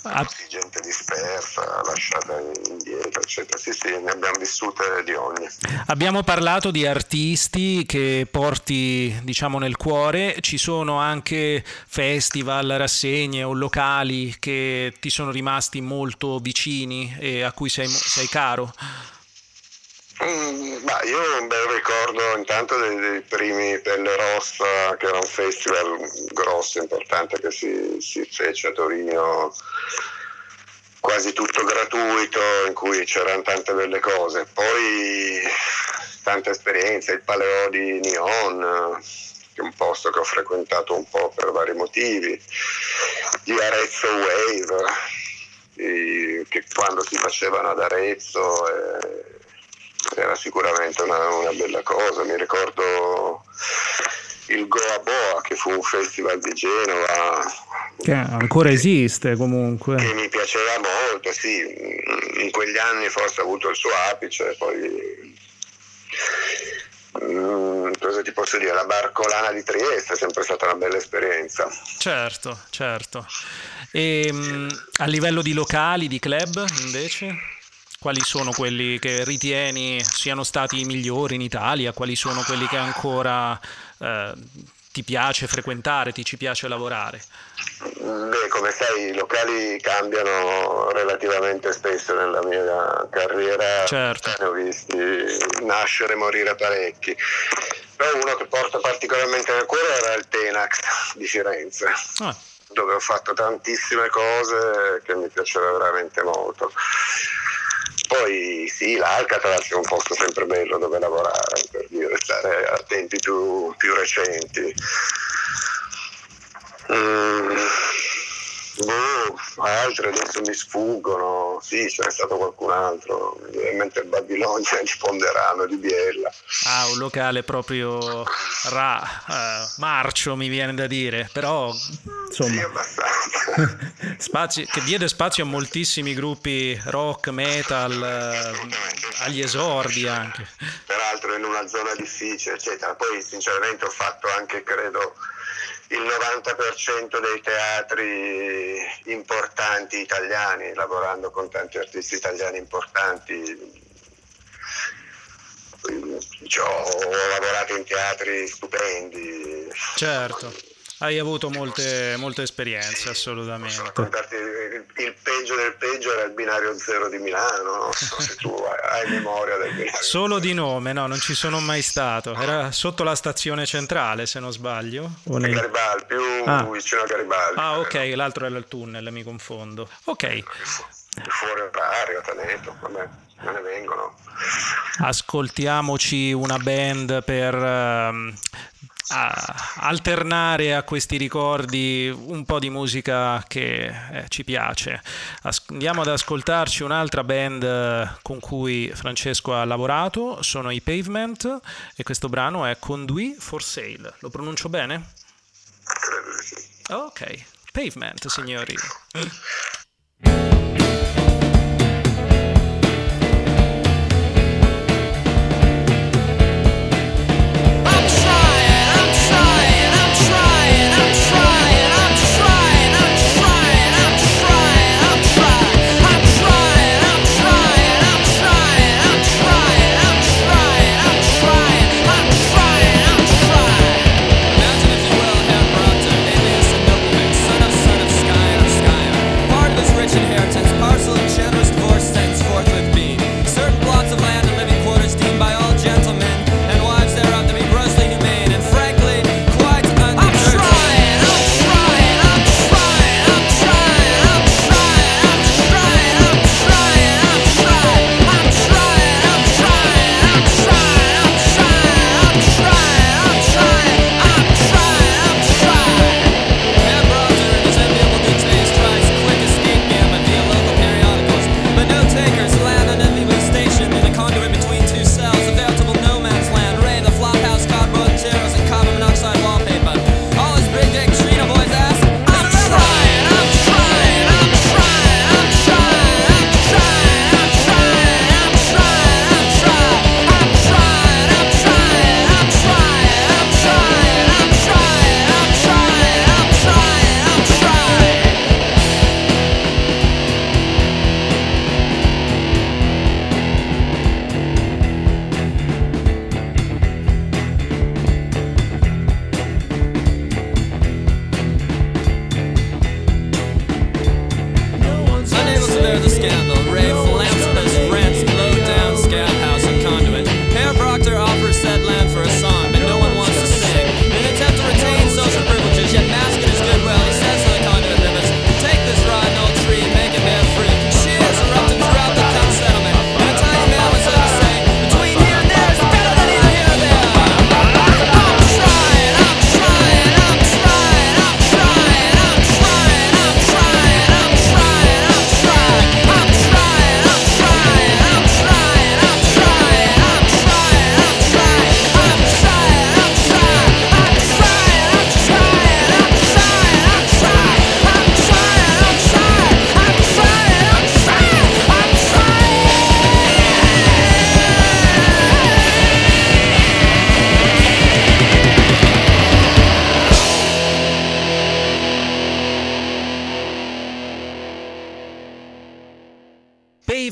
Ah. gente dispersa, lasciata indietro, eccetera. Sì, sì, ne abbiamo vissute di ogni. Abbiamo parlato di artisti che porti, diciamo, nel cuore. Ci sono anche festival, rassegne o locali che ti sono rimasti molto vicini e a cui sei, sei caro? Mm, bah, io ho un bel ricordo intanto dei, dei, primi Pelle Rossa, che era un festival grosso, importante che si, si fece a Torino, quasi tutto gratuito, in cui c'erano tante belle cose. Poi tante esperienze, il Paleo di Neon, che è un posto che ho frequentato un po' per vari motivi, di Arezzo Wave, di, che quando si facevano ad Arezzo... Eh, era sicuramente una, una bella cosa. Mi ricordo il Goa Boa, che fu un festival di Genova. Che ancora esiste comunque. Che mi piaceva molto, sì. In quegli anni forse ha avuto il suo apice, poi... Mm, cosa ti posso dire? La barcolana di Trieste è sempre stata una bella esperienza. Certo, certo. E mm, a livello di locali, di club invece? Quali sono quelli che ritieni siano stati i migliori in Italia? Quali sono quelli che ancora eh, ti piace frequentare, ti ci piace lavorare? Beh, come sai, i locali cambiano relativamente spesso nella mia carriera. Certo. Ne ho visti nascere e morire parecchi. Però uno che porta particolarmente nel cuore era il Tenax di Firenze. Ah. dove ho fatto tantissime cose che mi piaceva veramente molto. Poi sì, l'Alcatraz è un posto sempre bello dove lavorare, per dire, stare a tempi più, più recenti. Mm, boh, altre adesso mi sfuggono, sì, ce n'è stato qualcun altro, mentre il Babilonia di Ponderano, di Biella. Ah, un locale proprio ra, uh, marcio mi viene da dire, però insomma... Sì, abbastanza. spazio, che diede spazio a moltissimi gruppi rock, metal, uh, agli esordi anche. Peraltro in una zona difficile, eccetera. Poi sinceramente ho fatto anche, credo, il 90% dei teatri importanti italiani, lavorando con tanti artisti italiani importanti. Cioè, ho lavorato in teatri stupendi. Certo hai avuto molte, molte esperienze, assolutamente. Il, il, peggio del peggio era il binario zero di Milano, non so se tu hai, memoria del binario. Solo di nome, no, non ci sono mai stato. Era sotto la stazione centrale, se non sbaglio. O nei... Garibaldi, più ah. vicino a Garibaldi. Ah, ok, credo. l'altro era il tunnel, mi confondo. Ok. Fuori orario, Taneto, vabbè, non ne vengono. Ascoltiamoci una band per uh, a alternare a questi ricordi un po' di musica che eh, ci piace. As- andiamo ad ascoltarci un'altra band eh, con cui Francesco ha lavorato, sono i Pavement e questo brano è Conduit for Sale. Lo pronuncio bene? Ok, Pavement signori.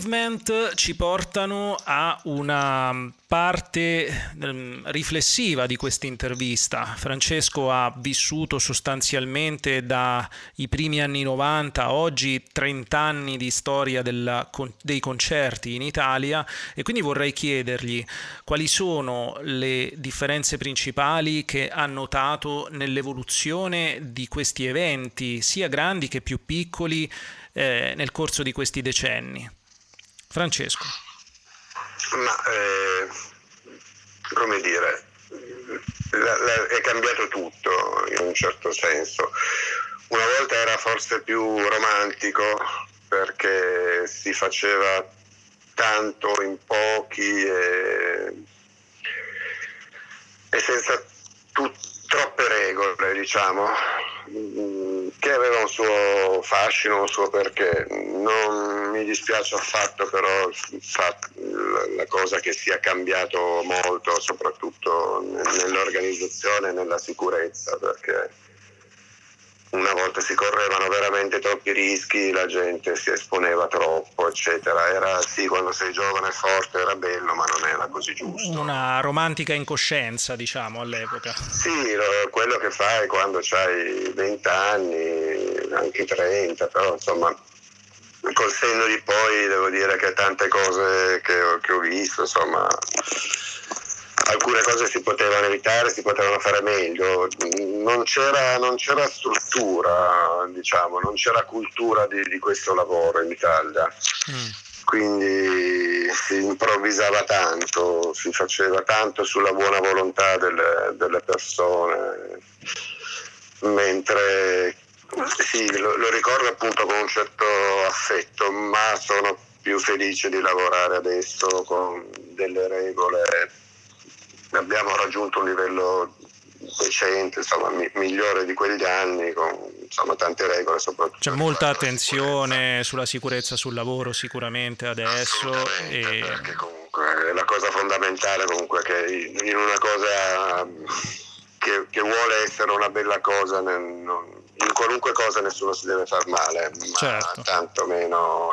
Movement ci portano a una parte ehm, riflessiva di questa intervista. Francesco ha vissuto sostanzialmente dai primi anni 90 a oggi 30 anni di storia della, dei concerti in Italia e quindi vorrei chiedergli quali sono le differenze principali che ha notato nell'evoluzione di questi eventi, sia grandi che più piccoli, eh, nel corso di questi decenni. Francesco. Ma, eh, come dire, la, la, è cambiato tutto in un certo senso. Una volta era forse più romantico perché si faceva tanto in pochi e, e senza tu, troppe regole, diciamo, che aveva un suo fascino, un suo perché. Non mi dispiace affatto però la cosa che sia cambiato molto, soprattutto nell'organizzazione e nella sicurezza, perché una volta si correvano veramente troppi rischi, la gente si esponeva troppo, eccetera. Era sì, quando sei giovane e forte era bello, ma non era così giusto. Una romantica incoscienza, diciamo, all'epoca. Sì, quello che fai quando hai 20 anni, anche 30, però insomma col senno di poi devo dire che tante cose che ho, che ho visto, insomma alcune cose si potevano evitare, si potevano fare meglio, non c'era, non c'era struttura, diciamo, non c'era cultura di, di questo lavoro in Italia. Mm. Quindi si improvvisava tanto, si faceva tanto sulla buona volontà delle, delle persone, mentre sì, lo, lo ricordo appunto con un certo affetto, ma sono più felice di lavorare adesso con delle regole abbiamo raggiunto un livello decente, insomma, mi- migliore di quegli anni, con insomma, tante regole soprattutto. C'è molta attenzione sulla sicurezza sul lavoro sicuramente adesso. E... Perché comunque la cosa fondamentale comunque è che in una cosa che, che vuole essere una bella cosa, non, in qualunque cosa nessuno si deve far male, ma certo. tanto meno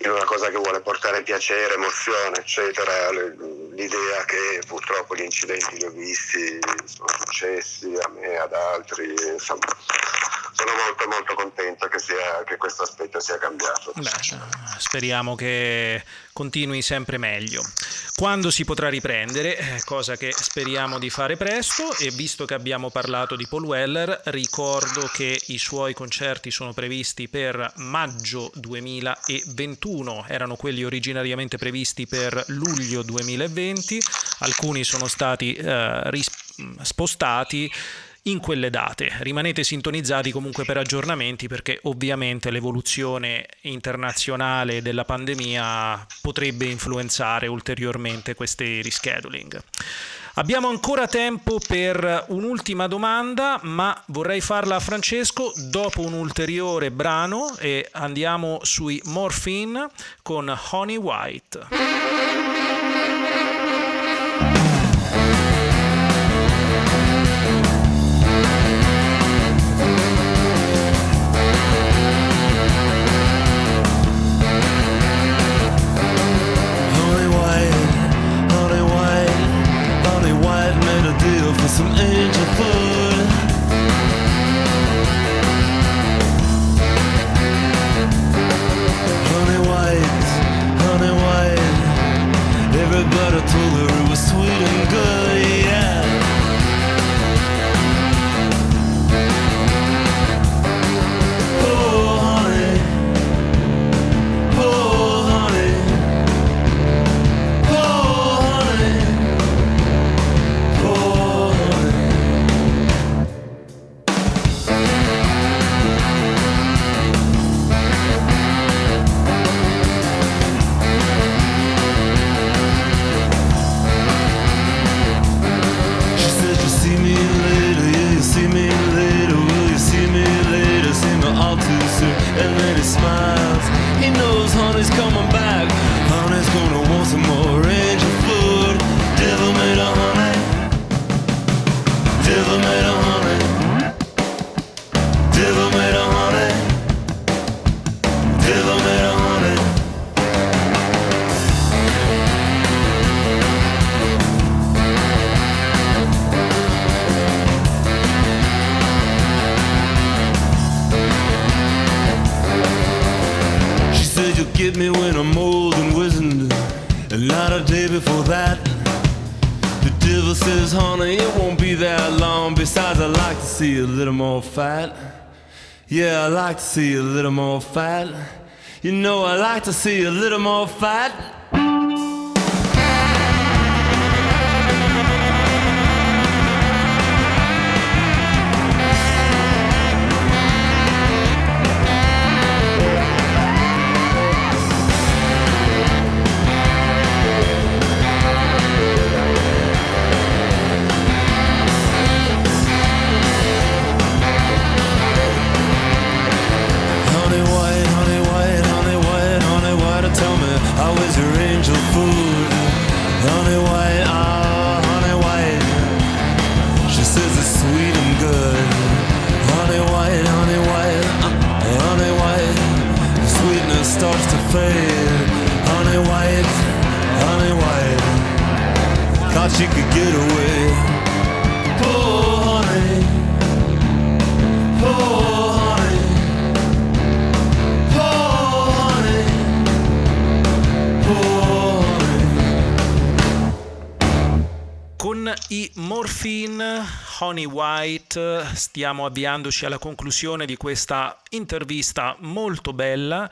in una cosa che vuole portare piacere, emozione, eccetera, l'idea che purtroppo gli incidenti li ho visti, sono successi a me, ad altri, insomma, sono molto molto contento che, sia, che questo aspetto sia cambiato. Beh, speriamo che continui sempre meglio. Quando si potrà riprendere, eh, cosa che speriamo di fare presto, e visto che abbiamo parlato di Paul Weller, ricordo che i suoi concerti sono previsti per maggio 2021, erano quelli originariamente previsti per luglio 2020, alcuni sono stati eh, ris- spostati in quelle date. Rimanete sintonizzati comunque per aggiornamenti perché ovviamente l'evoluzione internazionale della pandemia potrebbe influenzare ulteriormente questi rescheduling. Abbiamo ancora tempo per un'ultima domanda, ma vorrei farla a Francesco dopo un ulteriore brano e andiamo sui Morphine con Honey White. some like to see a little more fat. You know, I like to see a little more fat. Fade. Honey white, honey white. Thought she could get away. Oh, honey. Oh, honey. Oh, honey. Oh, honey. Con i Morphine Honey White stiamo avviandoci alla conclusione di questa intervista molto bella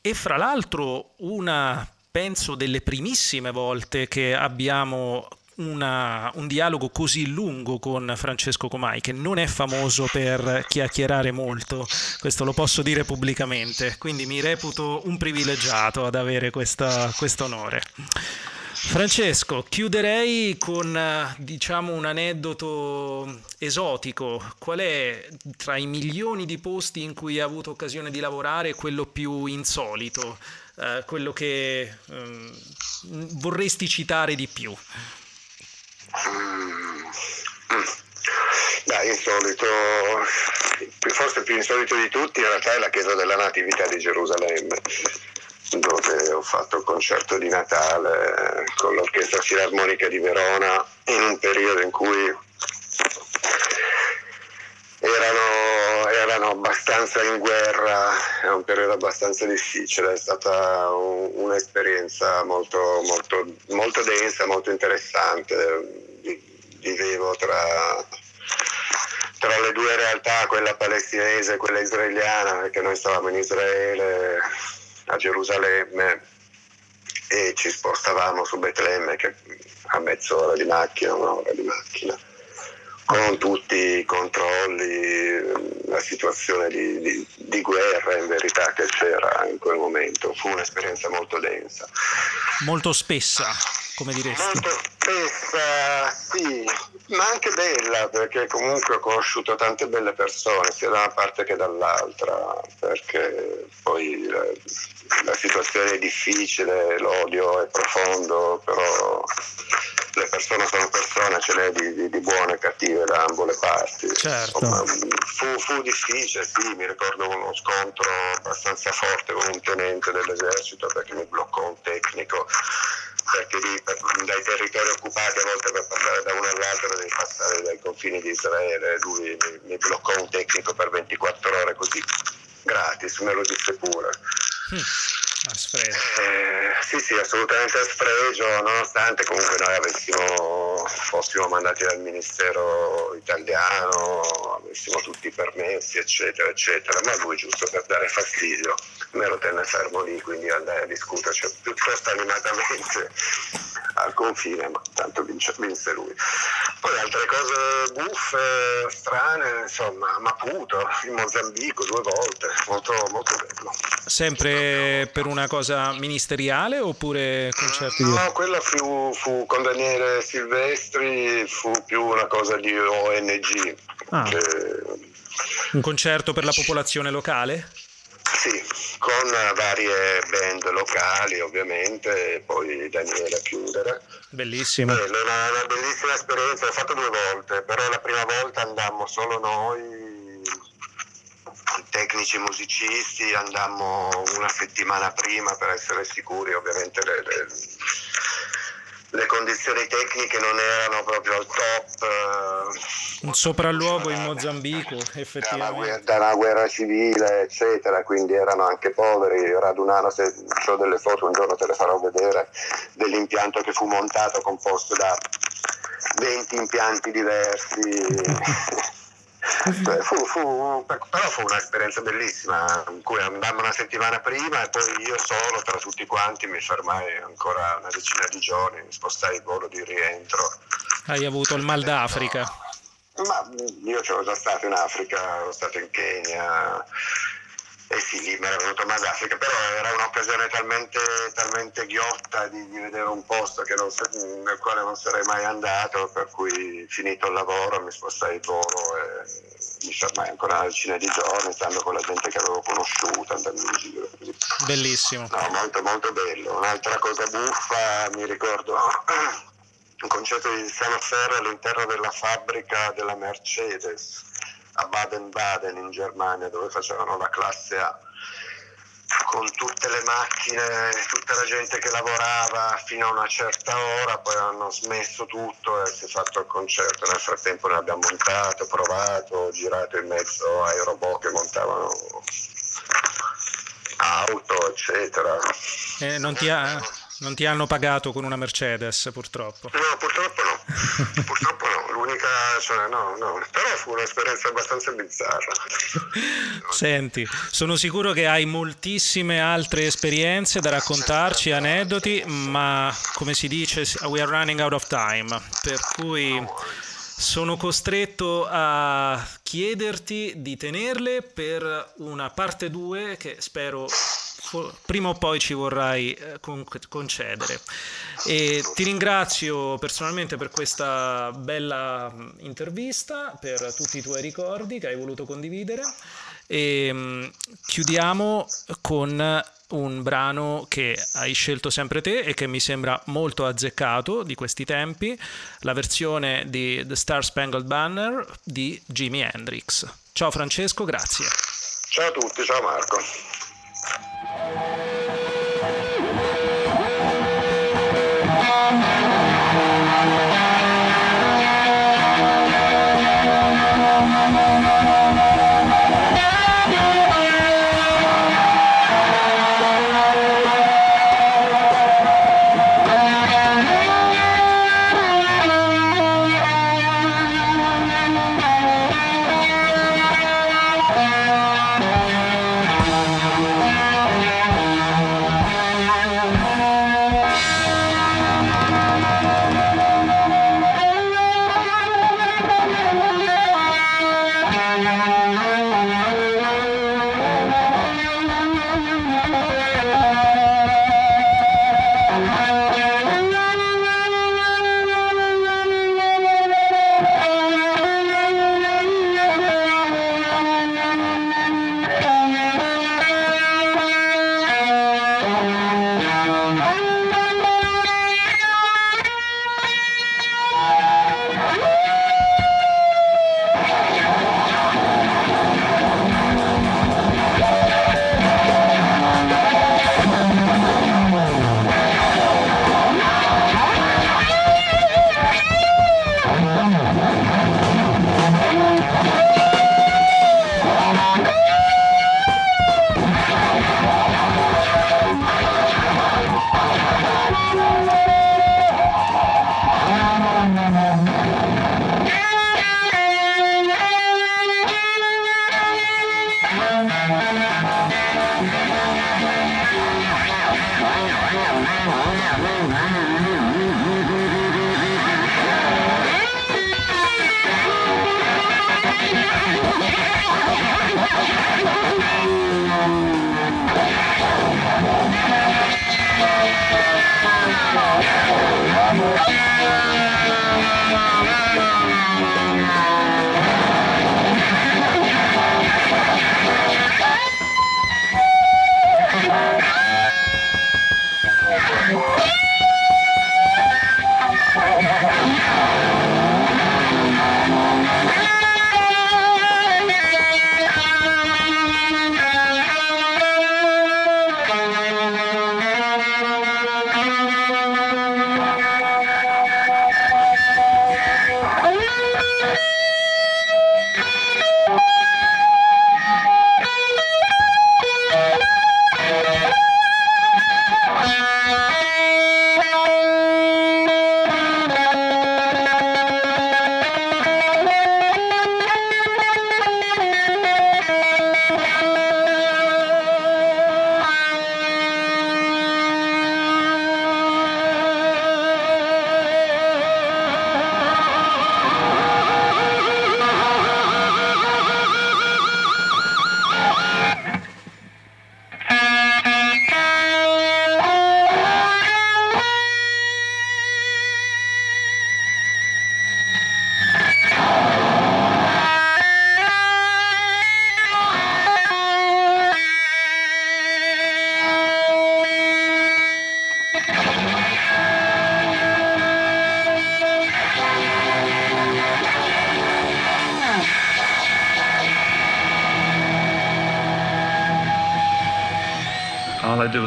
e fra l'altro una penso delle primissime volte che abbiamo una- un dialogo così lungo con Francesco Comai, che non è famoso per chiacchierare molto, questo lo posso dire pubblicamente, quindi mi reputo un privilegiato ad avere questo onore. Francesco, chiuderei con eh, diciamo un aneddoto esotico. Qual è tra i milioni di posti in cui hai avuto occasione di lavorare quello più insolito, eh, quello che ehm, vorresti citare di più? Mm. Dai, insolito, forse più insolito di tutti in realtà è la chiesa della Natività di Gerusalemme, dove ho fatto il concerto di Natale con l'Orchestra Filarmonica di Verona in un periodo in cui erano, erano abbastanza in guerra, è un periodo abbastanza difficile, è stata un- un'esperienza molto, molto, molto densa, molto interessante. Vi- Vivevo tra, tra le due realtà, quella palestinese e quella israeliana, perché noi stavamo in Israele, a Gerusalemme, e ci spostavamo su Betlemme, che a mezz'ora di macchina, un'ora di macchina con tutti i controlli, la situazione di, di- di guerra in verità che c'era in quel momento. Fu un'esperienza molto densa. Molto spessa, come diresti. Molto spessa, sì, ma anche bella, perché comunque ho conosciuto tante belle persone, sia da una parte che dall'altra, perché poi la, la situazione è difficile, l'odio è profondo, però le persone sono persone, ce n'è di, di- di buone e cattive da ambo le parti. Certo. Insomma, fu, fu difficile, sì, mi ricordo uno scontro abbastanza forte con un tenente dell'esercito perché mi bloccò un tecnico perché lì per- dai territori occupati a volte per passare da uno all'altro devi passare dai confini di Israele, lui mi, mi bloccò un tecnico per 24 ore così gratis, me lo disse pure. Ah, sfredo. Eh, sì, sì, assolutamente a sfregio, nonostante comunque noi avessimo, fossimo mandati dal Ministero italiano, avessimo tutti i permessi, eccetera, eccetera, ma lui giusto per dare fastidio me lo tenne fermo lì, quindi andai a discuterci piuttosto animatamente al confine, ma tanto vince, vinse lui. Poi altre cose buffe, strane, insomma, a Maputo, in Mozambico due volte, molto, molto bello. Sempre per una cosa ministeriale oppure concerti. No, quella fu, fu con Daniele Silvestri, fu più una cosa di ONG. Ah. che- Un concerto per la popolazione locale? sì, con varie band locali ovviamente, e poi Daniele a chiudere. Bellissimo. Bello, una, una bellissima esperienza, l'ho fatto due volte, però la prima volta andammo solo noi, tecnici musicisti, andammo una settimana prima per essere sicuri, ovviamente le, le- le condizioni tecniche non erano proprio al top. eh, Un sopralluogo in Mozambico, da una, effettivamente. da una guerra civile, eccetera, quindi erano anche poveri. Radunano, se ho delle foto, un giorno te le farò vedere, dell'impianto che fu montato composto da 20 impianti diversi. Cioè, fu, fu, però fu un'esperienza bellissima in cui andammo una settimana prima e poi io solo tra tutti quanti mi fermai ancora una decina di giorni, mi spostai il volo di rientro. Hai avuto il mal d'Africa? Ma io c'ero già stato in Africa, ero stato in Kenya, eh sì, lì mi era venuto mal d'Africa, però era un'occasione talmente, talmente ghiotta di, di vedere un posto non, nel quale non sarei mai andato, per cui finito il lavoro mi spostai il volo e mi fermai ancora una decina di giorni, stando con la gente che avevo conosciuto, andando in giro. Così. Bellissimo. No, molto molto bello. Un'altra cosa buffa, mi ricordo un concerto di Luciano Ferro all'interno della fabbrica della Mercedes a Baden-Baden in Germania dove facevano la classe A con tutte le macchine, tutta la gente che lavorava fino a una certa ora, poi hanno smesso tutto e si è fatto il concerto. Nel frattempo ne abbiamo montato, provato, girato in mezzo ai robot che montavano auto, eccetera. Eh, non ti ha non ti hanno pagato con una Mercedes, purtroppo. No, purtroppo no. purtroppo no. L'unica, cioè, no, no. Però fu un'esperienza abbastanza bizzarra. Senti, sono sicuro che hai moltissime altre esperienze da raccontarci, aneddoti, ma come si dice, we are running out of time. Per cui sono costretto a chiederti di tenerle per una parte 2 che spero prima o poi ci vorrai eh, concedere. E ti ringrazio personalmente per questa bella intervista, per tutti i tuoi ricordi che hai voluto condividere e mm, chiudiamo con un brano che hai scelto sempre te e che mi sembra molto azzeccato di questi tempi, la versione di The Star Spangled Banner di Jimi Hendrix. Ciao Francesco, grazie. Ciao a tutti, ciao Marco.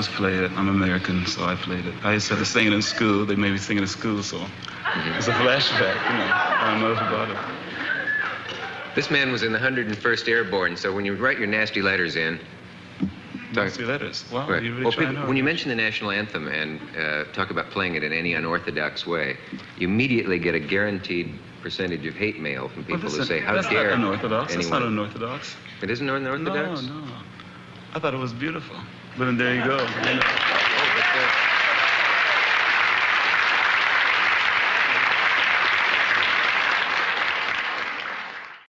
I did was play it. I'm American, so I played it. I used to have to sing it in school. They made me sing it in school, so it's a flashback, you know. I don't know about it. This man was in the 101st Airborne, so when you write your nasty letters in, Nasty letters. Wow, Right. you really Well, people, when you mention the national anthem and uh, talk about playing it in any unorthodox way, you immediately get a guaranteed percentage of hate mail from Well, people who say, "How that's dare not unorthodox. That's not unorthodox. It isn't unorthodox. No, no. I thought it was beautiful. But there you go.